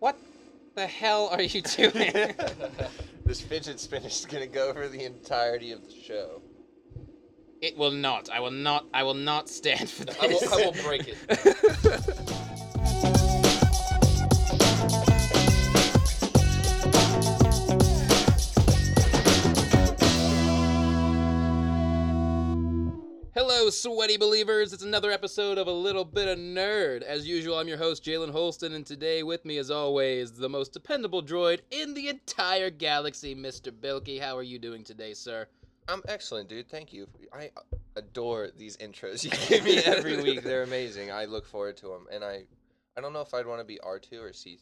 What the hell are you doing? this fidget spinner is gonna go for the entirety of the show. it will not. I will not. I will not stand for this. I will, I will break it. sweaty believers. It's another episode of A Little Bit of Nerd. As usual, I'm your host, Jalen Holsten, and today with me, as always, the most dependable droid in the entire galaxy, Mr. Bilkey. How are you doing today, sir? I'm excellent, dude. Thank you. I adore these intros you give me every week. They're amazing. I look forward to them, and I, I don't know if I'd want to be R2 or C3.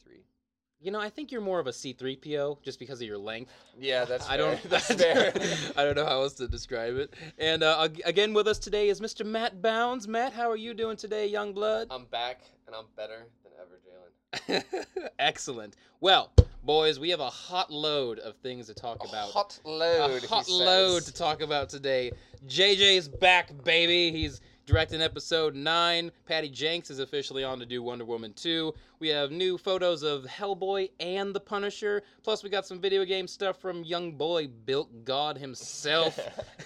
You know, I think you're more of a C3PO just because of your length. Yeah, that's. I don't. That's fair. I don't know how else to describe it. And uh, again with us today is Mr. Matt Bounds. Matt, how are you doing today, young blood? I'm back and I'm better than ever, Jalen. Excellent. Well, boys, we have a hot load of things to talk A about. hot load. a hot load to talk about today. JJ's back, baby. He's directing episode 9. Patty Jenkins is officially on to do Wonder Woman 2. We have new photos of Hellboy and the Punisher. Plus, we got some video game stuff from young boy Built God himself.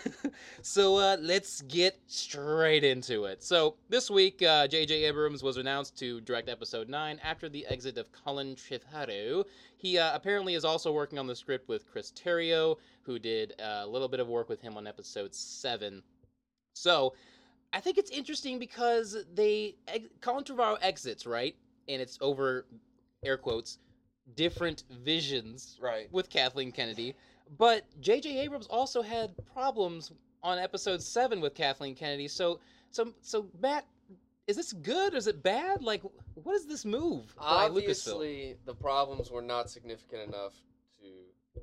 so uh, let's get straight into it. So this week, uh, J.J. Abrams was announced to direct Episode 9 after the exit of Colin Trevorrow. He uh, apparently is also working on the script with Chris Terrio, who did uh, a little bit of work with him on Episode 7. So I think it's interesting because they ex- Colin Trevorrow exits right, and it's over air quotes different visions Right. with Kathleen Kennedy. But J.J. Abrams also had problems on episode seven with Kathleen Kennedy. So, so, so Matt, is this good or is it bad? Like, what is this move? Obviously, the problems were not significant enough to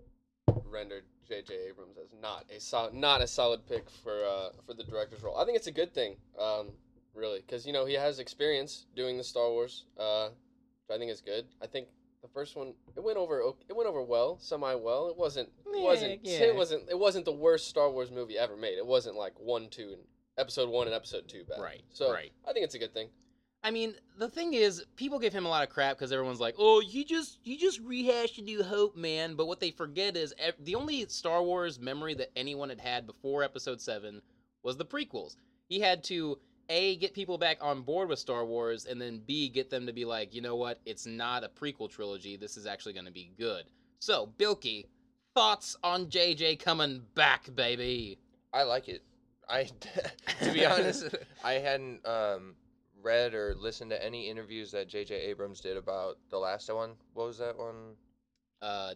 render J.J. Abrams as not a solid, not a solid pick for uh, for the director's role. I think it's a good thing, um, really, because you know he has experience doing the Star Wars. Uh, which I think is good. I think the first one it went over it went over well, semi well. It wasn't it wasn't Yeah, yeah. it wasn't it wasn't the worst Star Wars movie ever made. It wasn't like one, two, and episode one and episode two bad. Right, So right. I think it's a good thing. I mean, the thing is, people give him a lot of crap because everyone's like, "Oh, you just you just rehashed a New Hope, man." But what they forget is ev- the only Star Wars memory that anyone had had before Episode Seven was the prequels. He had to a get people back on board with Star Wars, and then b get them to be like, you know what? It's not a prequel trilogy. This is actually going to be good. So, Bilkey, thoughts on JJ coming back, baby? I like it. I, to be honest, I hadn't um, read or listened to any interviews that J.J. Abrams did about the last one. What was that one? uh,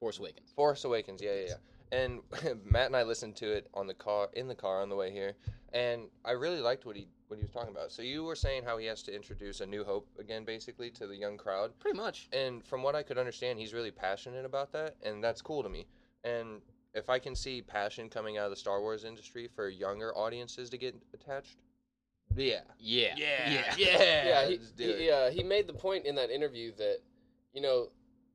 Force Awakens. Force Awakens. Yeah, yeah, yeah. And Matt and I listened to it on the car in the car on the way here, and I really liked what he what he was talking about. So you were saying how he has to introduce a new hope again, basically, to the young crowd. Pretty much. And from what I could understand, he's really passionate about that, and that's cool to me. And if I can see passion coming out of the Star Wars industry for younger audiences to get attached, yeah, Yeah. yeah, yeah, he, let's do he, uh, he made the point in that interview that, you know,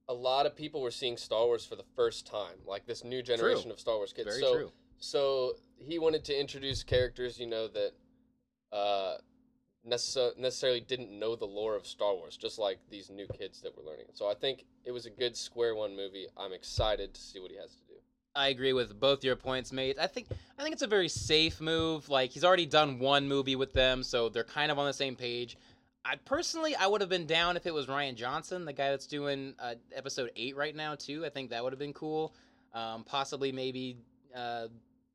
a lot of people were seeing Star Wars for the first time, like this new generation of Star Wars kids. Very so, true. so he wanted to introduce characters, you know, that uh, necess- necessarily didn't know the lore of Star Wars, just like these new kids that were learning. So I think it was a good square one movie. I'm excited to see what he has to do. I agree with both your points, mate. I think I think it's a very safe move. Like he's already done one movie with them, so they're kind of on the same page. I personally, I would have been down if it was Rian Johnson, the guy that's doing uh, episode eight right now too. I think that would have been cool. Um, possibly maybe uh,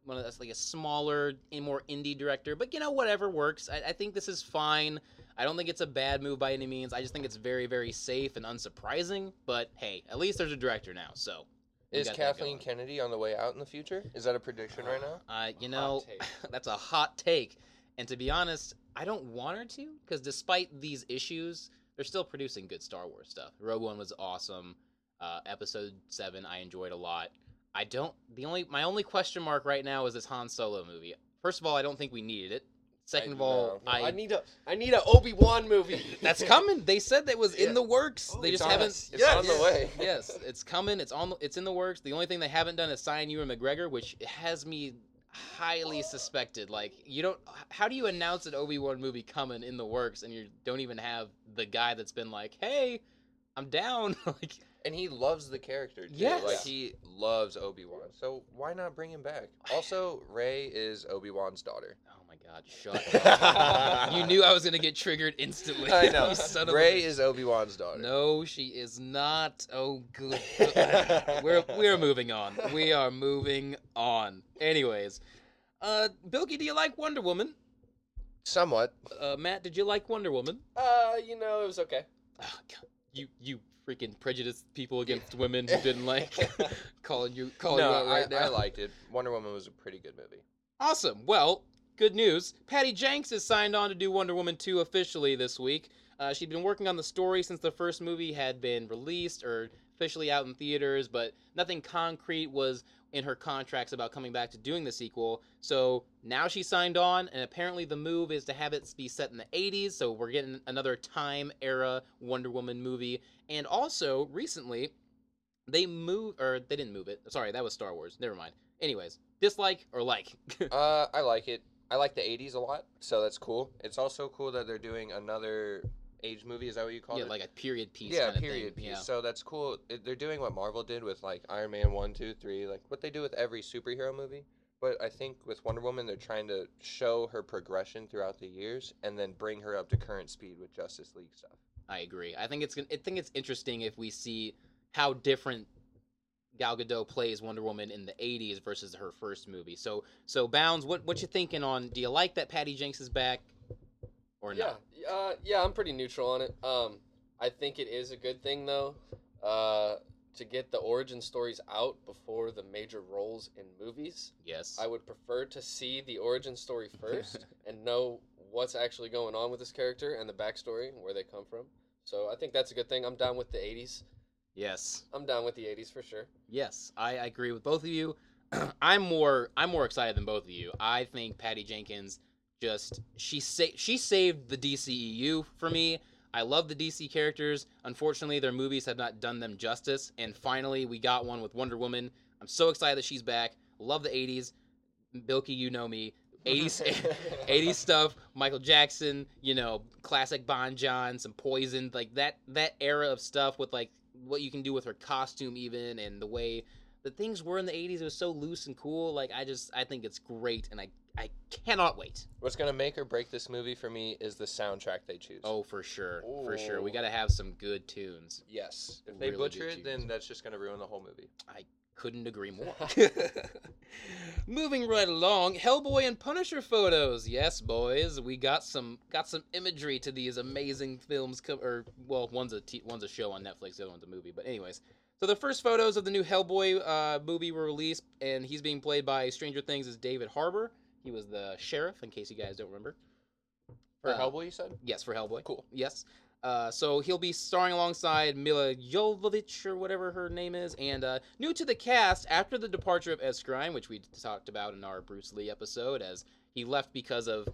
one of that's like a smaller, a more indie director. But you know, whatever works. I, I think this is fine. I don't think it's a bad move by any means. I just think it's very, very safe and unsurprising. But hey, at least there's a director now, so Is Kathleen. Kennedy on the way out in the future? Is that a prediction right now? Uh, you know, that's a hot take. And to be honest, I don't want her to, because despite these issues, they're still producing good Star Wars stuff. Rogue One was awesome. Uh, episode seven, I enjoyed a lot. I don't. The only my only question mark right now is this Han Solo movie. First of all, I don't think we needed it. Second of all, no. I, I need a I need a Obi Wan movie. that's coming. They said that was Yeah. in the works. they just haven't. It's Yes. on the way. yes, it's coming. It's on. It's in the works. The only thing they haven't done is sign you Ewan McGregor, which has me highly suspected. Like, you don't. How do you announce an Obi Wan movie coming in the works and you don't even have the guy that's been like, "Hey, I'm down. like, And he loves the character. Too. Yes. Like he loves Obi Wan. So why not bring him back? Also, Rey is Obi Wan's daughter. Oh my god, shut up. you knew I was gonna get triggered instantly. I know. You son of a Rey is Obi Wan's daughter. No, she is not. Oh, good. we're we're moving on. We are moving on. Anyways, uh, Bilkey, do you like Wonder Woman? Somewhat. Uh, Matt, did you like Wonder Woman? Uh, you know, it was okay. Oh, God. You you freaking prejudiced people against women who didn't like calling you calling no, you out right I, now. I liked it. Wonder Woman was a pretty good movie. Awesome. Well, good news. Patty Jenkins has signed on to do Wonder Woman 2 officially this week. Uh, she'd been working on the story since the first movie had been released or officially out in theaters, but nothing concrete was in her contracts about coming back to doing the sequel. So now she signed on, and apparently the move is to have it be set in the 80s. So we're getting another time era Wonder Woman movie. And also, recently, they moved, or they didn't move it. Sorry, that was Star Wars. Never mind. Anyways, dislike or like? Uh, I like it. I like the '80s a lot, so that's cool. It's also cool that they're doing another age movie. Is that what you call yeah, it? Yeah, like a period piece. yeah, period piece. Yeah. So that's cool. They're doing what Marvel did with like Iron Man one, two, three, like what they do with every superhero movie. But I think with Wonder Woman, they're trying to show her progression throughout the years and then bring her up to current speed with Justice League stuff. I agree. I think it's I think it's interesting if we see how different Gal Gadot plays Wonder Woman in the '80s versus her first movie. So, so Bounds, what what you thinking on? Do you like that Patty Jenkins is back, or yeah, not? uh, yeah, I'm pretty neutral on it. Um, I think it is a good thing though, uh, to get the origin stories out before the major roles in movies. Yes. I would prefer to see the origin story first and know what's actually going on with this character and the backstory and where they come from. So I think that's a good thing. I'm down with the 80s. Yes. I'm down with the 80s for sure. Yes. I, I agree with both of you. I'm more I'm more excited than both of you. I think Patty Jenkins just she sa- she saved the DCEU for me. I love the DC characters. Unfortunately, their movies have not done them justice. And finally, we got one with Wonder Woman. I'm so excited that she's back. Love the 80s. Bilkey, you know me. 80s, 80s stuff. Michael Jackson, you know, classic Bon John, some Poison, like that that era of stuff with like what you can do with her costume even and the way the things were in the 80s. It was so loose and cool. Like I just I think it's great and I I cannot wait. What's gonna make or break this movie for me is the soundtrack they choose. Oh, for sure, for sure. We got to have some good tunes. yes. If they Really butcher it, then that's just gonna ruin the whole movie. I couldn't agree more. Moving right along, Hellboy and Punisher photos. Yes, boys, we got some got some imagery to these amazing films. Co- or well, one's a t- one's a show on Netflix, the other one's a movie. But anyways, so the first photos of the new Hellboy uh, movie were released, and he's being played by Stranger Things as David Harbour. He was the sheriff, in case you guys don't remember. For Uh, Hellboy, you said? Yes, for Hellboy. Cool. Yes. Uh, so he'll be starring alongside Milla Jovovich or whatever her name is, and uh, new to the cast after the departure of Ed Skrein, which we talked about in our Bruce Lee episode, as he left because of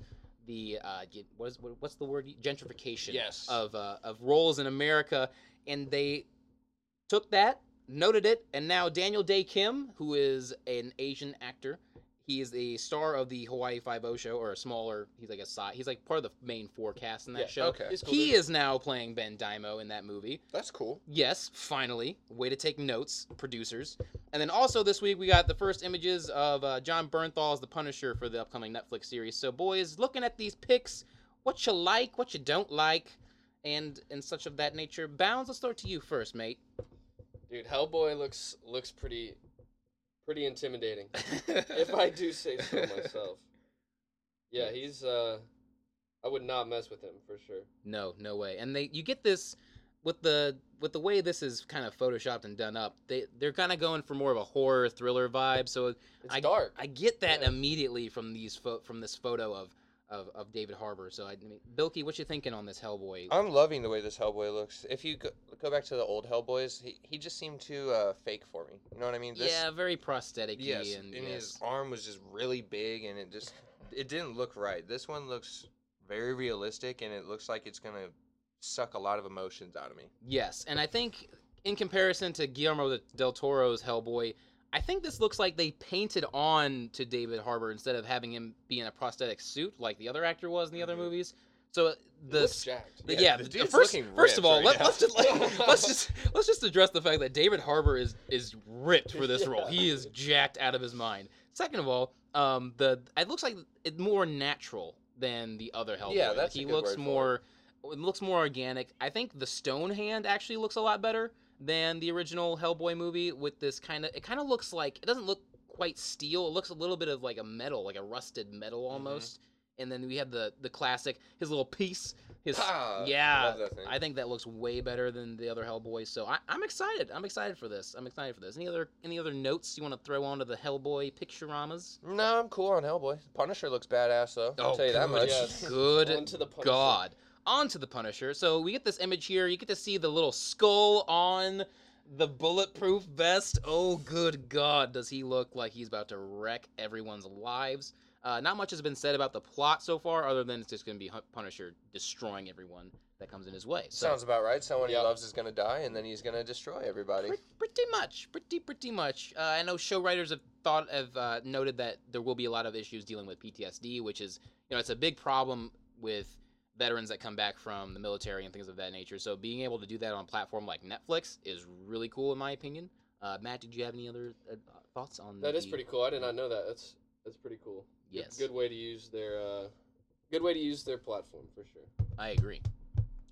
the uh, what is what's the word gentrification Yes. of uh, of roles in America, and they took that, noted it, and now Daniel Dae Kim, who is an Asian actor, he is the star of the Hawaii Five O show, or a smaller. He's like a side. He's like part of the main four cast in that Yeah, show. Okay. Cool, He is now playing Ben Daimio in that movie. That's cool. Yes, finally. Way to take notes, producers. And then also this week we got the first images of uh, Jon Bernthal as the Punisher for the upcoming Netflix series. So boys, looking at these pics, what you like, what you don't like, and and such of that nature. Bounds, let's start to you first, mate. Dude, Hellboy looks looks pretty pretty intimidating. if I do say so myself. Yeah, he's uh I would not mess with him for sure. No, no way. And they you get this with the with the way this is kind of photoshopped and done up. They they're kind of going for more of a horror thriller vibe. So It's I- dark. I get that Yeah. immediately from these fo- from this photo of, of of David Harbour. So I mean, Bilkey, what you thinking on this Hellboy? I'm loving the way this Hellboy looks. If you go, go back to the old Hellboys, he, he just seemed too uh, fake for me. You know what I mean? This, yeah, very prosthetic Yes, and, and yes. his arm was just really big, and it just it didn't look right. This one looks very realistic, and it looks like it's gonna suck a lot of emotions out of me. Yes, and I think in comparison to Guillermo del Toro's Hellboy, I think this looks like they painted on to David Harbour instead of having him be in a prosthetic suit like the other actor was in the other Mhm. movies. So He the. The- Yeah, yeah, the first, first of all, right let, us just like, let's just let's just address the fact that David Harbour is is ripped for this role. He is jacked out of his mind. Second of all, um, the it looks like it's more natural than the other Hellboy. Yeah, that's he looks more. It looks more organic. I think the Stone Hand actually looks a lot better than the original Hellboy movie. With this kind of, it kind of looks like it doesn't look quite steel. It looks a little bit of like a metal, like a rusted metal Mm-hmm. almost. And then we have the the classic, his little piece, his Ah, yeah. love that thing. I think that looks way better than the other Hellboy. So I, I'm excited. I'm excited for this. I'm excited for this. Any other any other notes you want to throw onto the Hellboy picturamas? No, I'm cool on Hellboy. Punisher looks badass though. I'll tell you that much. Yes. Good On to the Punisher. God. On to the Punisher. So we get this image here. You get to see the little skull on the bulletproof vest. Oh, good God. Does he look like he's about to wreck everyone's lives? Uh, not much has been said about the plot so far, other than it's just going to be Punisher destroying everyone that comes in his way. So, Sounds about right. Someone Yep. he loves is gonna die, and then he's gonna destroy everybody. Pre- pretty much, pretty pretty much. Uh, I know show writers have thought have uh, noted that there will be a lot of issues dealing with PTSD, which is you know it's a big problem with veterans that come back from the military and things of that nature. So being able to do that on a platform like Netflix is really cool in my opinion. Uh, Matt, did you have any other uh, thoughts on that? That is the- pretty cool. I did not know that. That's that's pretty cool. Good- Yes, Good, way to use their uh, good way to use their platform for sure. I agree.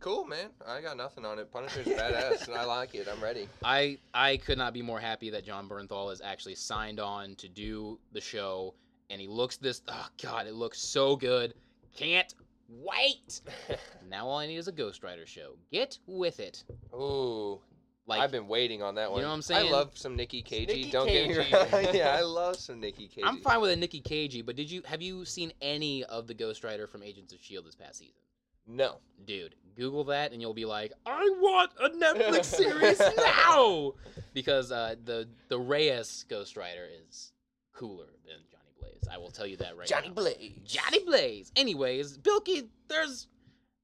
Cool, man. I got nothing on it. Punisher's badass, and I like it. I'm ready. I I could not be more happy that Jon Bernthal has actually signed on to do the show, and he looks this. Oh God, it looks so good. Can't wait. Now all I need is a Ghost Rider show. Get with it. Ooh, Like I've been waiting on that one. You know what I'm saying? I love some Nikki Cagey. Nikki Don't get me wrong. yeah, I love some Nikki Cagey. I'm fine with a Nikki Cagey, but did you have you seen any of the Ghost Rider from Agents of Shield this past season? No. Dude, Google that and you'll be like, I want a Netflix series now because uh, the the Reyes Ghost Rider is cooler than Johnny Blaze. I will tell you that right Johnny now. Blaze. Johnny Blaze. Anyways, Bilkey, there's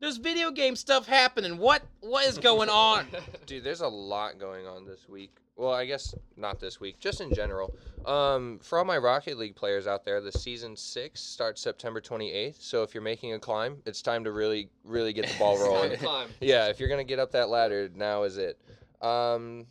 there's video game stuff happening. What what is going on? Dude, there's a lot going on this week. Well, I guess not this week, just in general. Um, for all my Rocket League players out there, the season six starts September 28th. So if you're making a climb, it's time to really, really get the ball It's time rolling. to climb. yeah, if you're gonna get up that ladder, now is it. Um,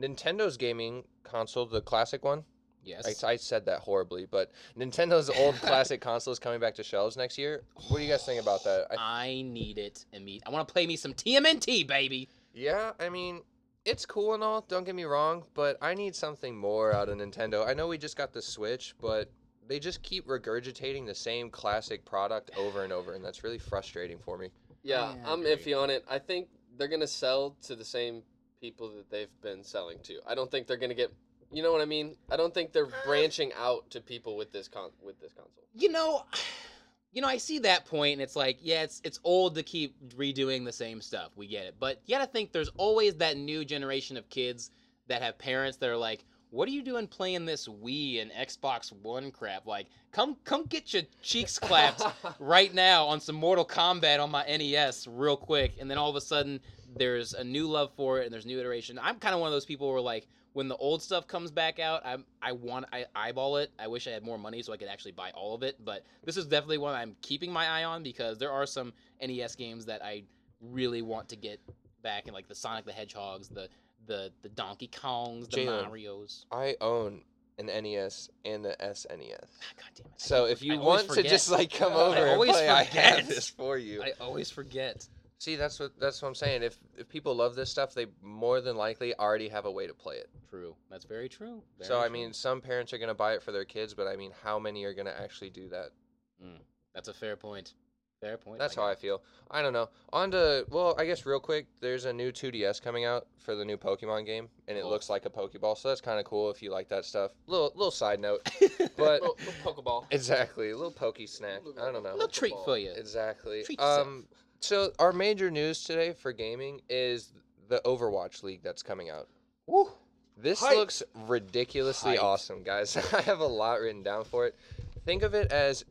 Nintendo's gaming console, the classic one. Yes. I, I said that horribly, but Nintendo's old classic console is coming back to shelves next year. What do you guys think about that? I, I need it immediately. I want to play me some TMNT, baby. yeah, I mean, it's cool and all. Don't get me wrong, but I need something more out of Nintendo. I know we just got the Switch, but they just keep regurgitating the same classic product over and over, and that's really frustrating for me. Yeah, I I'm agree. iffy on it. I think they're gonna sell to the same people that they've been selling to. I don't think they're gonna get. You know what I mean? I don't think they're branching out to people with this con with this console. You know, you know, I see that point, and it's like, yeah, it's it's old to keep redoing the same stuff. We get it, but you gotta think there's always that new generation of kids that have parents that are like, "What are you doing playing this Wii and Xbox One crap? Like, come come get your cheeks clapped right now on some Mortal Kombat on my NES real quick, and then all of a sudden there's a new love for it and there's new iteration. I'm kind of one of those people where like when the old stuff comes back out, I I want I eyeball it. I wish I had more money so I could actually buy all of it, but this is definitely one I'm keeping my eye on because there are some NES games that I really want to get back, and like the Sonic the Hedgehogs, the the the Donkey Kongs, the Jalen. Mario's. I own an NES and the SNES. Ah, God damn it! So if you I want to just like come I over and always play, I have this for you. I always forget. See, that's what that's what I'm saying. If if people love this stuff, they more than likely already have a way to play it. True. That's very true. so Very I true. mean, some parents are gonna buy it for their kids, but I mean, how many are gonna actually do that? that's a fair point. Fair point. That's how. I feel. I don't know. On to well, I guess real quick, there's a new 2DS coming out for the new Pokemon game, and it Cool. looks like a Pokeball, so that's kind of cool if you like that stuff. Little little side note, but little, little Pokeball. exactly, a little Pokey snack. I don't know. little treat for you. Exactly. Treat yourself. Um, so our major news today for gaming is the Overwatch League that's coming out. Woo. This Hype. looks ridiculously Hype. awesome, guys. I have a lot written down for it. Think of it as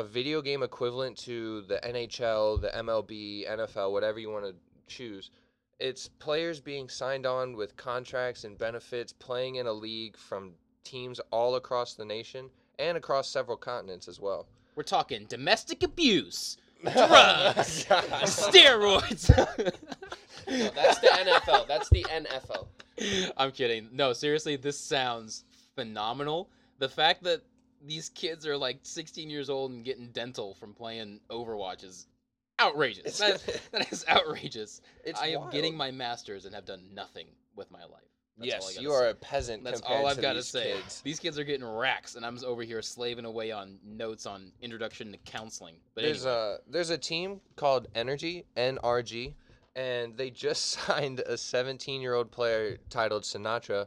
a video game equivalent to the NHL, the MLB, NFL, whatever you want to choose. It's players being signed on with contracts and benefits, playing in a league from teams all across the nation and across several continents as well. We're talking domestic abuse, drugs, steroids. No, that's the NFL. That's the NFL. I'm kidding. No, seriously, this sounds phenomenal. The fact that these kids are like 16 years old and getting dental from playing Overwatch is outrageous. That, that is outrageous. It's I am wild. getting my master's and have done nothing with my life. That's all I yes, you are say. a peasant. That's all I've got to say. Kids. These kids are getting racks, and I'm over here slaving away on notes on introduction to counseling. But There's anyway, a there's a team called Energy NRG, and they just signed a 17 year old player titled Sinatraa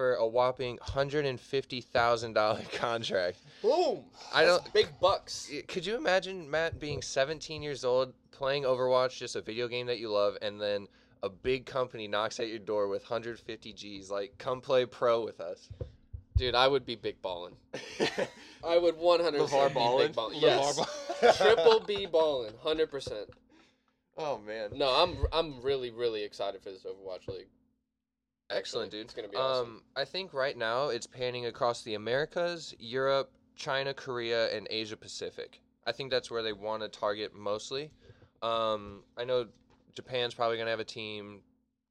for a whopping hundred and fifty thousand dollar contract. Boom. I don't. big bucks. Could you imagine Matt being 17 years old, playing Overwatch, just a video game that you love, and then a big company knocks at your door with 150 G's, like, come play pro with us? Dude, I would be big balling. I would 100% LaVar be ballin'? big ballin'. Yes. Triple B balling, 100%. Oh man, No, I'm I'm really really excited for this Overwatch League. Excellent, dude. It's gonna be awesome. Um, I think right now it's panning across the Americas, Europe, China, Korea, and Asia Pacific. I think that's where they want to target mostly. Um, I know Japan's probably gonna have a team.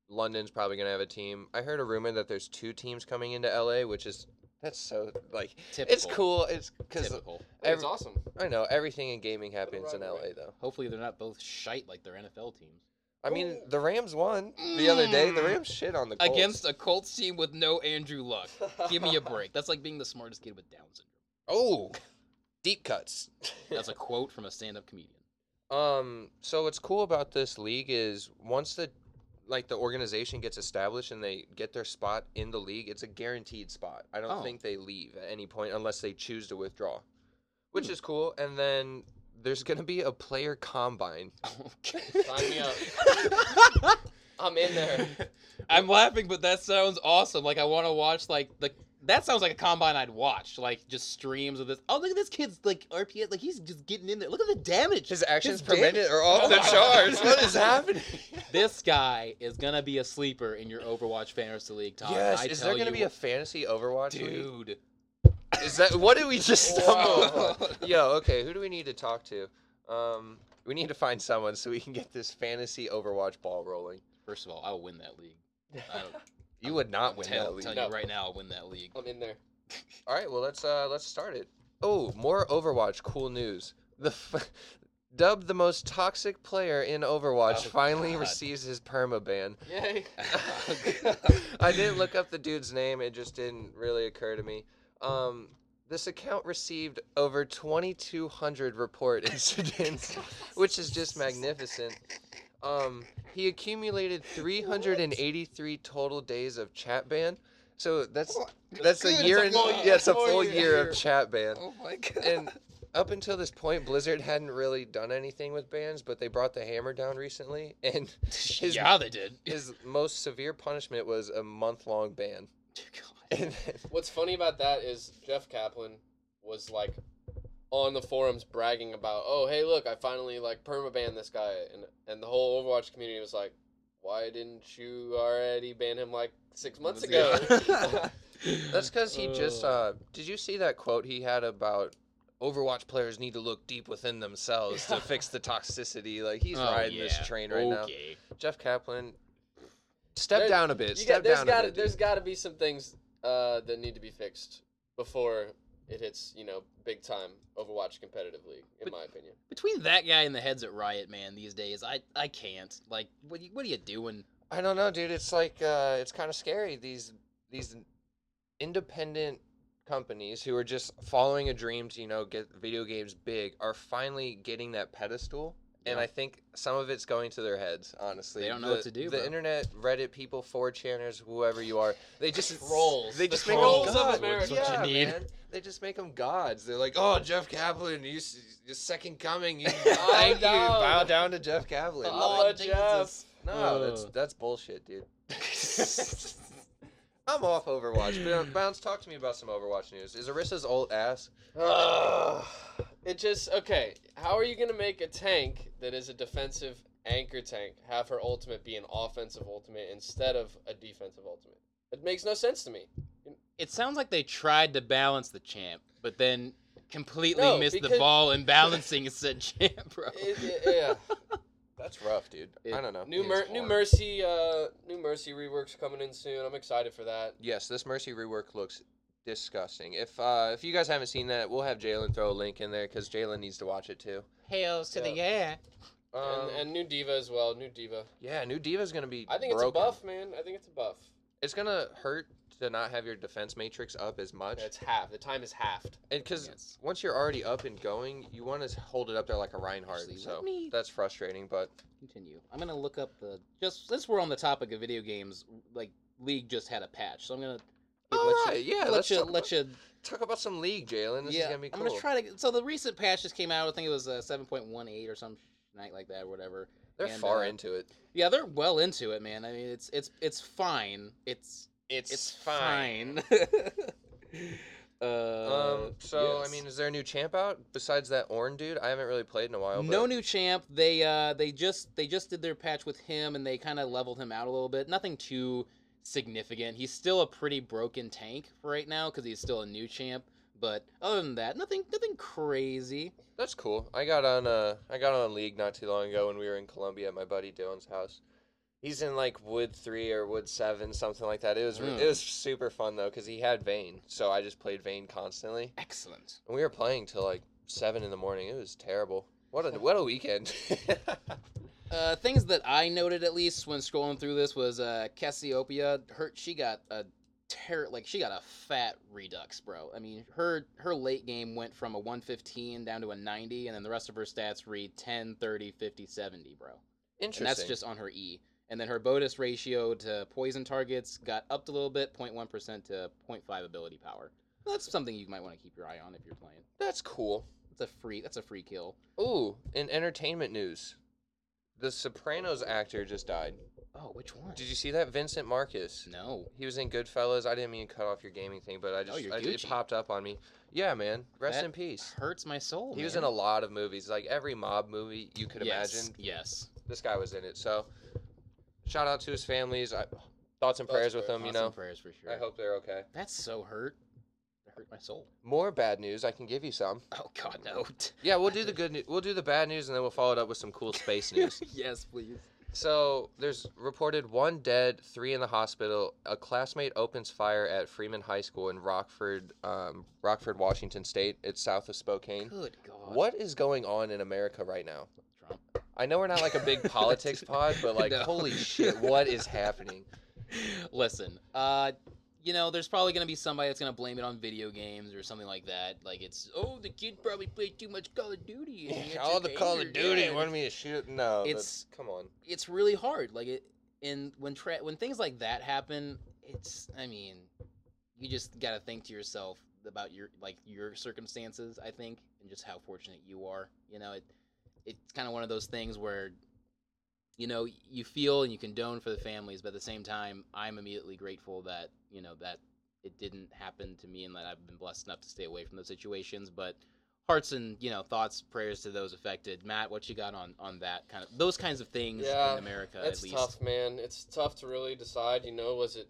London's probably gonna have a team. I heard a rumor that there's two teams coming into LA, which is that's so like typical. it's cool. It's because Typical. Hey, it's awesome. I know everything in gaming happens in LA away. though. Hopefully, they're not both shite like their NFL teams. I mean, the Rams won the other day. The Mm. Rams shit on the Colts. Against a Colts team with no Andrew Luck. Give me a break. That's like being the smartest kid with Down syndrome. oh deep cuts. That's a quote from a stand-up comedian. Um, so what's cool about this league is once the like the organization gets established and they get their spot in the league, it's a guaranteed spot. I don't Oh. think they leave at any point unless they choose to withdraw, which Hmm. is cool. And then there's gonna be a player combine. Okay. Sign me up. I'm in there. I'm laughing, but that sounds awesome. Like I want to watch like the. That sounds like a combine I'd watch. Like just streams of this. Oh, look at this kid's like RPS. Like he's just getting in there. Look at the damage. His actions His per damage- minute are off Oh the my charts. What is happening? This guy is gonna be a sleeper in your Overwatch Fantasy League. Todd. yes, I is tell there gonna you be a fantasy Overwatch league? Dude? Is that what did we just stumble upon? Yo, okay, who do we need to talk to? Um, we need to find someone so we can get this fantasy Overwatch ball rolling. First of all, I'll win that league. I don't You would not win tell, that league. tell No. you right now, I'll win that league. I'm in there. All right, well let's uh let's start it. Oh, more Overwatch cool news. The f- dubbed the most toxic player in Overwatch Oh, finally God. receives his perma ban. Yay. I didn't look up the dude's name; it just didn't really occur to me. Um, this account received over 2,200 report incidents, which is just magnificent. Um, he accumulated 383 total days of chat ban. So that's that's a year and full yeah, it's a full year of chat ban. Oh my god. And up until this point, Blizzard hadn't really done anything with bans, but they brought the hammer down recently, and his yeah, they did. his most severe punishment was a month long ban. God. And then- What's funny about that is Jeff Kaplan was like on the forums bragging about, "Oh, hey, look, I finally like permaban this guy," and and the whole Overwatch community was like, "Why didn't you already ban him like six months ago?" That's because he just. Uh. Did you see that quote he had about Overwatch players need to look deep within themselves to fix the toxicity? Like he's Oh, riding this yeah. train right now. Jeff Kaplan, step There- down a bit. You Step got, there's down gotta, bit. there's dude. got to be some things uh, that need to be fixed before it hits you know big time Overwatch competitive league, in But- my opinion. Between that guy and the heads at Riot, man, these days, I I can't. Like, what you, what are you doing? I don't know, dude. It's like uh, it's kind of scary. These these independent companies who are just following a dream to you know get video games big are finally getting that pedestal. And I think some of it's going to their heads, honestly. They don't know the, what to do, The bro. internet, Reddit people, 4chaners, whoever you are, they just Trolls. They The just make trolls them of gods. America. That's what yeah, you need. man. They just make them gods. They're like, oh, Jeff Kaplan, you, your second coming. You, Bow thank you. down. Bow down to Jeff Kaplan. Oh, Holla, Jesus. Jeff. No, that's that's bullshit, dude. I'm off Overwatch. Bounds, talk to me about some Overwatch news. Is Orisa's old ass? Ugh. it just okay. How are you gonna make a tank that is a defensive anchor tank have her ultimate be an offensive ultimate instead of a defensive ultimate? It makes no sense to me. It sounds like they tried to balance the champ, but then completely No, missed the ball in balancing said champ, bro. It- it- yeah. That's rough, dude. It- I don't know. New Mer- New. Mercy, uh, New Mercy reworks coming in soon. I'm excited for that. Yes, this Mercy rework looks disgusting. If uh, if you guys haven't seen that, we'll have Jalen throw a link in there because Jalen needs to watch it too. Hails to the yeah. Um, and, and new D.Va as well. New D.Va. yeah, new D.Va's gonna be. I think broken. it's a buff, man. I think it's a buff. It's gonna hurt to not have your defense matrix up as much, Yeah, it's half. The time is halved. and because Yes. once you're already up and going, you want to hold it up there like a Reinhardt. Actually, so me- that's frustrating, but Continue. I'm gonna look up the just since we're on the topic of video games, like League just had a patch, so I'm gonna All let right, you, yeah, let let's you talk let you talk about some league, Jalen. This yeah. is gonna be cool. I'm gonna try to. So the recent patch just came out. I think it was uh, 7.18 or some night like that, or whatever. They're and, far uh, into it. Yeah, they're well into it, man. I mean, it's it's it's fine. It's it's fine. uh, Um. So yes. I mean, is there a new champ out besides that Ornn dude? I haven't really played in a while. no but new champ. They uh they just they just did their patch with him and they kind of leveled him out a little bit. Nothing too significant. He's still a pretty broken tank right now because he's still a new champ. But other than that, nothing nothing crazy. That's cool. I got on uh I got on League not too long ago when we were in Columbia at my buddy Dylan's house. He's in like Wood three or Wood seven, something like that. It was Mm. it was super fun though because he had Vayne, so I just played Vayne constantly, Excellent. and we were playing till like seven in the morning. It was terrible. What a what a weekend. Uh, things that I noted at least when scrolling through this was uh, Cassiopeia. Her she got a ter- like she got a fat redux, bro. I mean, her her late game went from a 115 down to a 90, and then the rest of her stats read 10, 30, 50, 70, bro. Interesting. And that's just on her E. And then her bonus ratio to poison targets got upped a little bit, 0.1% to 0.5 ability power. That's something you might want to keep your eye on if you're playing. that's cool. That's a free. That's a free kill. Ooh, in entertainment news, the Sopranos actor just died. Oh, which one? Did you see that? Vincent Marcus. No. He was in Goodfellas. I didn't mean to cut off your gaming thing, but I oh, just Oh, you're I, it Gucci. popped up on me. Yeah, man. Rest That in peace. Hurts my soul. He was man. in a lot of movies, like every mob movie you could yes, imagine. Yes. This guy was in it. So, shout out to his families. I, thoughts and prayers with them. You Thoughts know, and prayers for sure. I hope they're okay. That's so hurt. Hurt my soul. More bad news. I can give you some. Oh God, no. Yeah, we'll do the good. news. We'll do the bad news, and then we'll follow it up with some cool space news. yes, please. So there's reported one dead, three in the hospital. A classmate opens fire at Freeman High School in Rockford, um, Rockford, Washington State. It's south of Spokane. Good God. What is going on in America right now? Trump. I know we're not like a big politics pod, but like, No. holy shit, what is happening? Listen, uh, you know, there's probably gonna be somebody that's gonna blame it on video games or something like that. Like it's, oh, the kid probably played too much Call of Duty. and All the Call of Duty Yeah. wanted me to shoot. No, It's- come on. It's really hard. Like it, and when tra- when things like that happen, it's, I mean, you just gotta think to yourself about your like your circumstances. I think, and just how fortunate you are. You know, it, it's kind of one of those things where you know you feel and you condone for the families but at the same time i'm immediately grateful that you know that it didn't happen to me and that i've been blessed enough to stay away from those situations but hearts and you know thoughts prayers to those affected matt what you got on on that kind of those kinds of things Yeah, in america It's at least It's tough, man. It's tough to really decide. You know, was it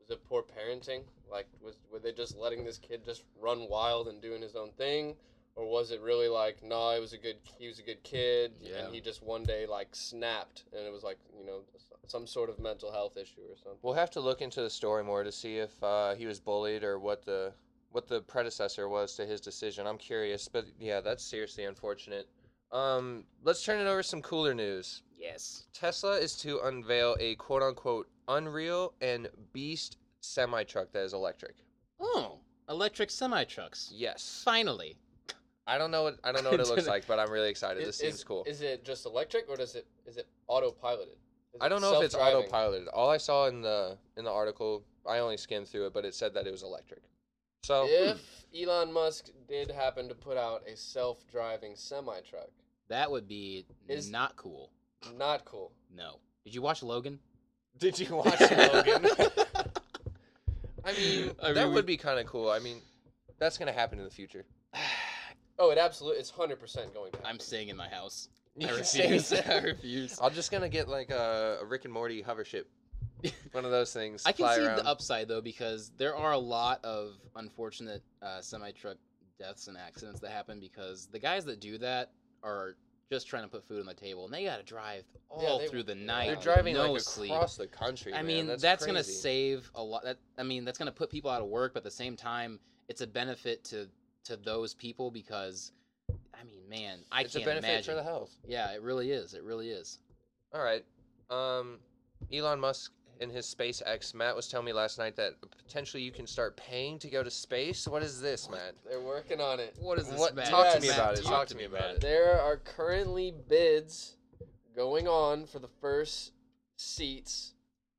was it poor parenting? Like, was were they just letting this kid just run wild and doing his own thing, or was it really like, no, it was a good he was a good kid, Yeah. and he just one day like snapped, and it was like you know some sort of mental health issue or something. We'll have to look into the story more to see if uh, he was bullied or what the what the predecessor was to his decision. I'm curious, but yeah, that's seriously unfortunate. Um, let's turn it over to some cooler news. yes Tesla is to unveil a quote unquote Unreal and Beast semi truck that is electric. oh electric semi trucks Yes. finally I don't know what I don't know what it looks like, but I'm really excited. Is- This seems is, cool. Is it just electric or does it is it autopiloted? Is I don't know if it's autopiloted. All I saw in the in the article, I only skimmed through it, but it said that it was electric. So hmm. If Elon Musk did happen to put out a self-driving semi truck, that would be Is- not cool not cool. no did you watch logan Did you watch Logan? I mean, I that mean, we- would be kind of cool. I mean, that's gonna happen in the future. Oh, it absolutely it's hundred percent going to. i'm staying in my house i refuse i refuse I'm just gonna get like a, a Rick and Morty hover ship, one of those things. I can fly see around. the upside though because there are a lot of unfortunate uh, semi truck deaths and accidents that happen because the guys that do that are just trying to put food on the table and they got to drive all they- through the night. They're driving no like sleep. across the country. I man. mean, that's, that's, gonna save a lot. That I mean, that's gonna put people out of work, but at the same time, it's a benefit to to those people because, I mean, man, I It's a can't benefit imagine. for the health. Yeah, it really is. It really is. All right. Um, Elon Musk and his SpaceX. Matt was telling me last night that potentially you can start paying to go to space. What is this, Matt? They're working on it. What is this? What- Matt? talk to me Matt, about it. Talk, to me about it. There are currently bids going on for the first seats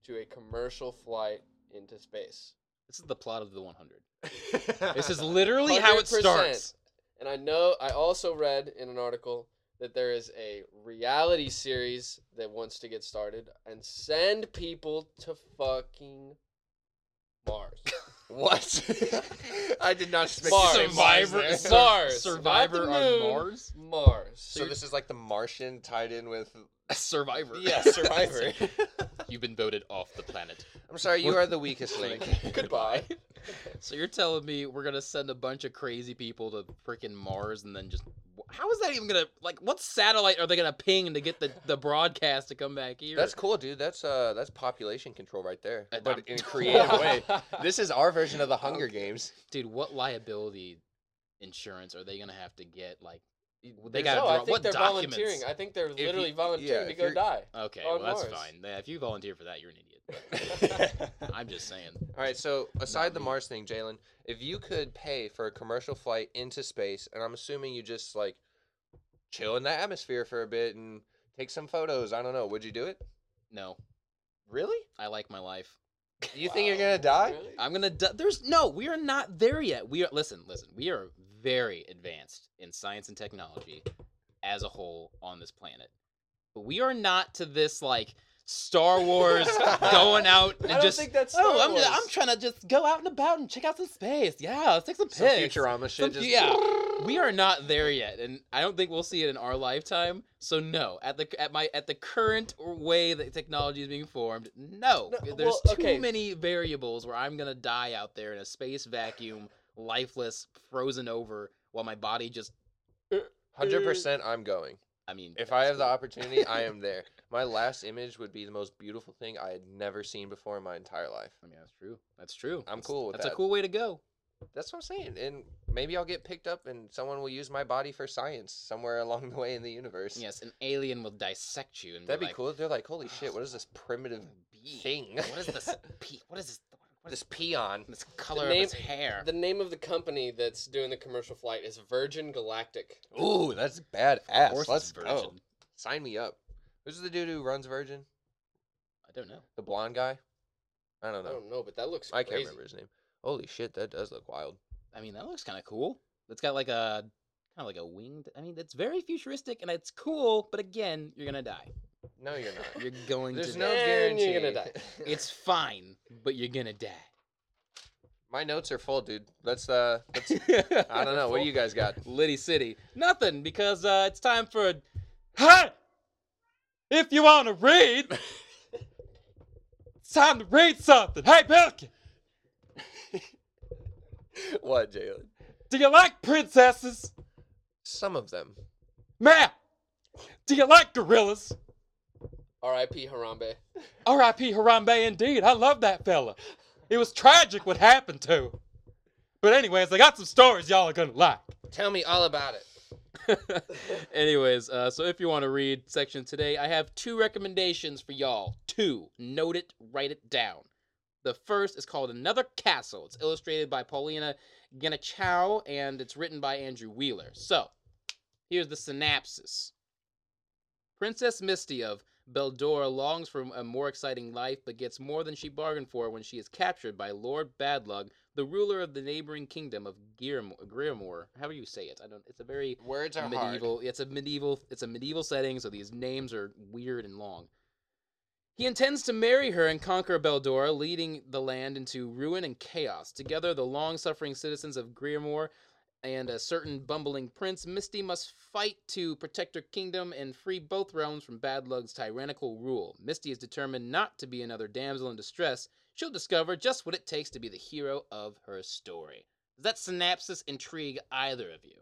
to a commercial flight into space. This is the plot of the 100. This is literally how it 100%. starts. And I know I also read in an article that there is a reality series that wants to get started and send people to fucking Mars. what? I did not expect Mars. to say Mars Survivor, there. Mars, Survivor not the on moon. Mars. Mars. So this is like the Martian tied in with Survivor. yeah Survivor. You've been voted off the planet. I'm sorry, you are the weakest link. Goodbye. So you're telling me we're gonna send a bunch of crazy people to freaking Mars and then just how is that even gonna like what satellite are they gonna ping to get the, the broadcast to come back here? That's cool, dude. That's uh that's population control right there, Uh, but I'm- in a creative way. This is our version of the Hunger Games. dude. What liability insurance are they gonna have to get? Like they There's- got no, to I think what they're documents? volunteering. I think they're you- literally yeah, volunteering to go die. Okay, well that's Mars. fine. Yeah, If you volunteer for that, you're an idiot. I'm just saying. All right, so aside the me. Mars thing, Jalen, if you could pay for a commercial flight into space, and I'm assuming you just like chill in the atmosphere for a bit and take some photos, I don't know, would you do it? No, Really? I like my life. You think you're gonna die? Really? I'm gonna. Di- There's no. We are not there yet. We are. Listen, listen. We are very advanced in science and technology as a whole on this planet, but we are not to this like Star Wars going out and I don't just. think that's oh, Star I'm Wars. I'm trying to just go out and about and check out some space. Yeah, let's take some Some pics. Futurama shit. Some- just... yeah, we are not there yet, and I don't think we'll see it in our lifetime. So no, at the at my at the current way that technology is being formed, no. No, There's well, too okay. many variables where I'm gonna die out there in a space vacuum, lifeless, frozen over, while my body just. Uh, hundred uh. percent, I'm going. I mean, If I have the opportunity, I am there. My last image would be the most beautiful thing I had never seen before in my entire life. I mean, that's true. That's true. I'm That's- cool with That's that. a cool way to go. That's what I'm saying. And maybe I'll get picked up and someone will use my body for science somewhere along the way in the universe. Yes, an alien will dissect you and That'd be like, cool. They're like, holy oh, shit, what is this primitive being? thing? What is this? Pe- what is this? What is this peon? this color name- of its hair? The name of the company that's doing the commercial flight is Virgin Galactic. Ooh, that's badass. Of course Let's go. Sign me up. Who's the dude who runs Virgin? I don't know. The blonde guy? I don't know. I don't know, but that looks I crazy. can't remember his name. Holy shit, that does look wild. I mean, that looks kind of cool. It's got like a kind of like a winged. I mean, it's very futuristic and it's cool, but again, you're gonna die. No, you're not. You're going There's to. no die. And guarantee. you're gonna die. It's fine, but you're gonna die. My notes are full, dude. Let's uh let's I don't know. What do you guys got? Liddy City. Nothing, because uh, it's time for. a. Hey! If you want to read, it's time to read something. Hey, Bilkin, what, Jalen? do you like princesses? Some of them. Matt, do you like gorillas? R.I.P. Harambe. R.I.P. Harambe indeed. I love that fella. It was tragic what happened to him. But anyways, I got some stories y'all are gonna like. Tell me all about it. anyways, uh, so if you want to read section today, I have two recommendations for y'all. Two. Note it, write it down. The first is called Another Castle. It's illustrated by Paulina Ganucheau and it's written by Andrew Wheeler. So, here's the synopsis. Princess Misty of Beldor longs for a more exciting life, but gets more than she bargained for when she is captured by Lord Badlug, the ruler of the neighboring kingdom of Grimoire. How do you say it? I don't. It's a very Words are medieval. It's a medieval. It's a medieval setting, so these names are weird and long. He intends to marry her and conquer Beldora, leading the land into ruin and chaos. Together, the long-suffering citizens of Griamore and a certain bumbling prince, Misty must fight to protect her kingdom and free both realms from Bad Badlug's tyrannical rule. Misty is determined not to be another damsel in distress. She'll discover just what it takes to be the hero of her story. Does that synopsis intrigue either of you?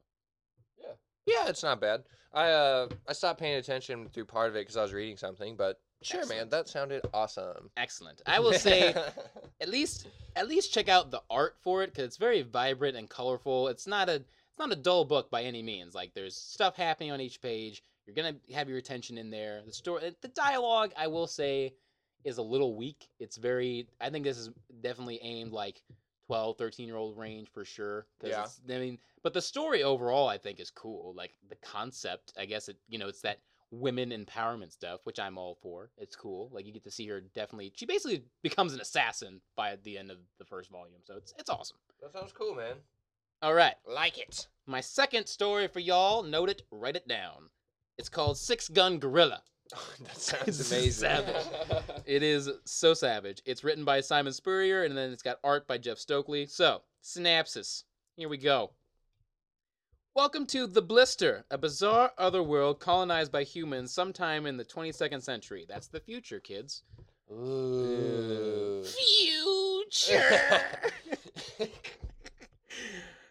Yeah, yeah, it's not bad. I uh I stopped paying attention through part of it because I was reading something, but sure, man, that sounded awesome. Excellent. I will say at least at least check out the art for it because it's very vibrant and colorful. It's not a it's not a dull book by any means. Like there's stuff happening on each page. You're gonna have your attention in there. The story, the dialogue, I will say, is a little weak. It's very. I think this is definitely aimed like 12, 13 year old range for sure. Yeah. I mean, but the story overall, I think, is cool. Like the concept, I guess it. You know, it's that women empowerment stuff, which I'm all for. It's cool. Like you get to see her definitely. She basically becomes an assassin by the end of the first volume, so it's it's awesome. that sounds cool, man. All right, Like it. my second story for y'all. Note it, write it down. It's called Six Gun Gorilla. that sounds amazing. savage. It is so savage. It's written by Simon Spurrier, and then it's got art by Jeff Stokely. So, synopsis. Here we go. Welcome to The Blister, a bizarre otherworld colonized by humans sometime in the 22nd century. That's the future, kids. Ooh. Future!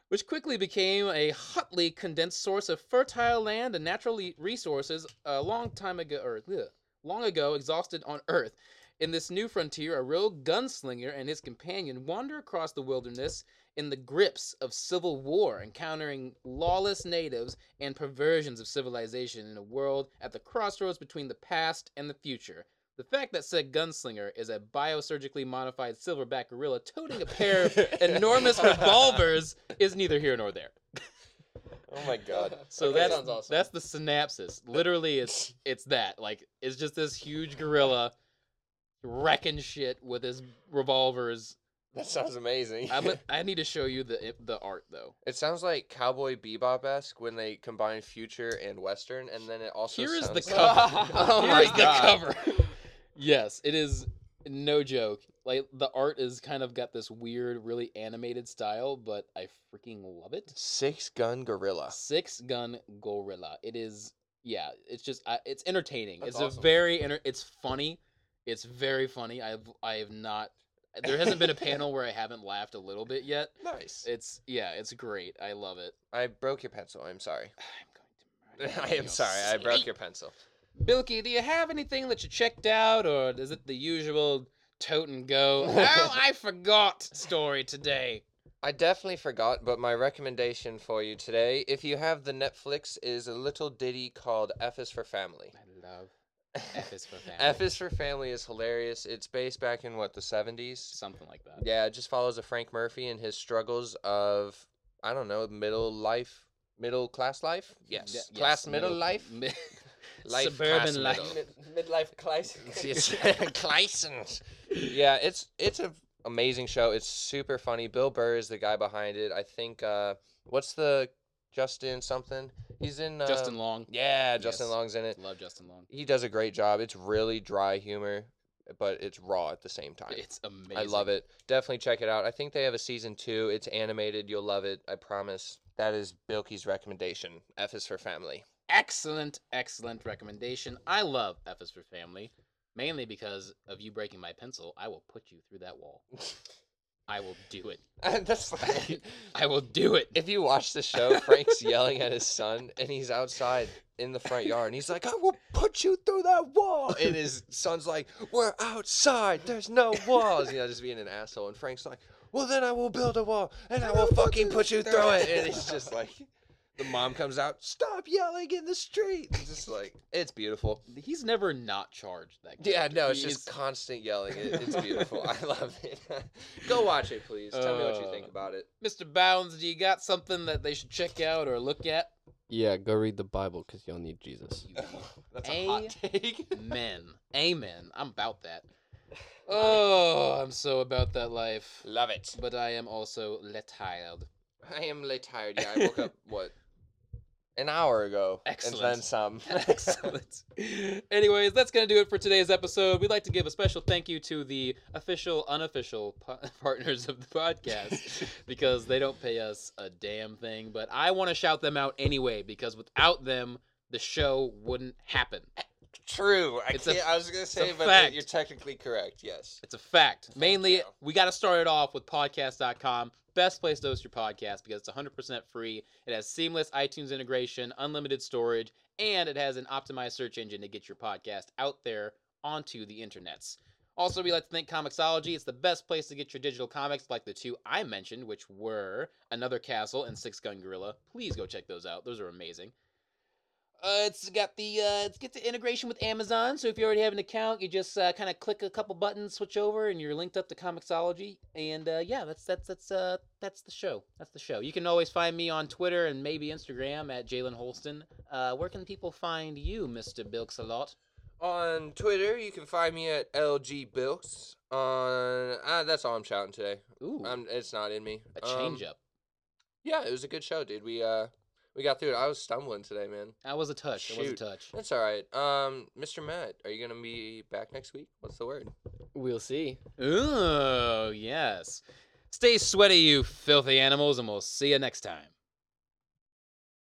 Which quickly became a hotly condensed source of fertile land and natural resources a long time ago, or ugh, long ago exhausted on Earth. In this new frontier, a real gunslinger and his companion wander across the wilderness in the grips of civil war, encountering lawless natives and perversions of civilization in a world at the crossroads between the past and the future. The fact that said gunslinger is a biosurgically modified silverback gorilla toting a pair of enormous revolvers is neither here nor there. oh my god. So Okay, that's sounds awesome. that's the synopsis. Literally, it's it's that like it's just this huge gorilla wrecking shit with his revolvers. That sounds amazing. I need to show you the the art though. It sounds like Cowboy Bebop esque when they combine future and western, and then it also. Here is the cover. Oh Here my is the God. cover. yes, it is no joke. Like the art is kind of got this weird, really animated style, but I freaking love it. Six gun gorilla. Six gun gorilla. It is yeah. It's just I, it's entertaining. That's it's awesome. a very enter- It's funny. It's very funny. I've I have not. There hasn't been a panel where I haven't laughed a little bit yet. Nice. It's yeah. It's great. I love it. I broke your pencil. I'm sorry. I'm going to. murder I am sorry. I broke your pencil. Bilkey, do you have anything that you checked out, or is it the usual tote and go? oh, I forgot story today. I definitely forgot, but my recommendation for you today, if you have the Netflix, is a little ditty called F is for Family. I love F is for family. F is for Family is hilarious. It's based back in what the 70s. something like that. Yeah, it just follows a Frank Murphy and his struggles of I don't know middle life, middle class life. Yes, class yes, middle, life. mi- Life suburban class life. Mid- midlife crisis. It's- Yeah, it's it's a amazing show. It's super funny. Bill Burr is the guy behind it. I think uh, what's the Justin something? He's in uh, Justin Long. Yeah, Justin Yes. Long's in it. Love Justin Long. He does a great job. It's really dry humor, but it's raw at the same time. It's amazing. I love it. Definitely check it out. I think they have a season two. It's animated. You'll love it. I promise. That is Bilkey's recommendation. F is for family. Excellent, excellent recommendation. I love F is for Family, mainly because of you breaking my pencil. I will put you through that wall. I will do it. That's like, I will do it. if you watch the show, Frank's yelling at his son, and he's outside in the front yard, and he's like, "I will put you through that wall." And his son's like, "We're outside. There's no walls." You know, just being an asshole. And Frank's like, "Well, then I will build a wall, and I will fucking put you through it." And he's just like. The mom comes out, stop yelling in the street. It's just like, it's beautiful. He's never not charged. That Yeah, character. no, it's He just is- constant yelling. It, it's beautiful. I love it. Go watch it, please. Tell me what you think Uh, about it. Mr. Bounds, do you got something that they should check out or look at? Yeah, go read the Bible because you'll need Jesus. That's a hot take. Amen. Amen. I'm about that. Oh, I'm so about that life. love it. But I am also retired. I am late tired. Yeah, I woke up what an hour ago, and then some. Excellent. Anyways, that's going to do it for today's episode. We'd like to give a special thank you to the official, unofficial pa- partners of the podcast because they don't pay us a damn thing. But I want to shout them out anyway because without them, the show wouldn't happen. True. I It's a-. I was gonna say, a but fact. you're technically correct. Yes. It's a fact. Mainly, we got to start it off with podcast.com. best place to host your podcast because it's 100% free. It has seamless iTunes integration, unlimited storage, and it has an optimized search engine to get your podcast out there onto the internets. Also, we like to thank Comixology. It's the best place to get your digital comics, like the two I mentioned, which were Another Castle and Six Gun Gorilla. Please go check those out. Those are amazing. Uh, it's got the uh, it's get the integration with Amazon. So if you already have an account, you just uh, kind of click a couple buttons, switch over, and you're linked up to Comixology. And uh, yeah, that's that's that's uh that's the show. That's the show. You can always find me on Twitter and maybe Instagram at Jalen Holsten. Uh, where can people find you, Mister Bilks-a-lot? On Twitter, you can find me at LG Bilks. On uh, that's all I'm shouting today. Ooh, I'm, it's not in me. a Um, change up. Yeah, it was a good show, dude. We uh we got through it. I was stumbling today, man. That was a touch. That was a shoot. touch. That's all right. Um, Mr. Matt, are you gonna be back next week? What's the word? We'll see. Ooh, yes. Stay sweaty, you filthy animals, and we'll see you next time.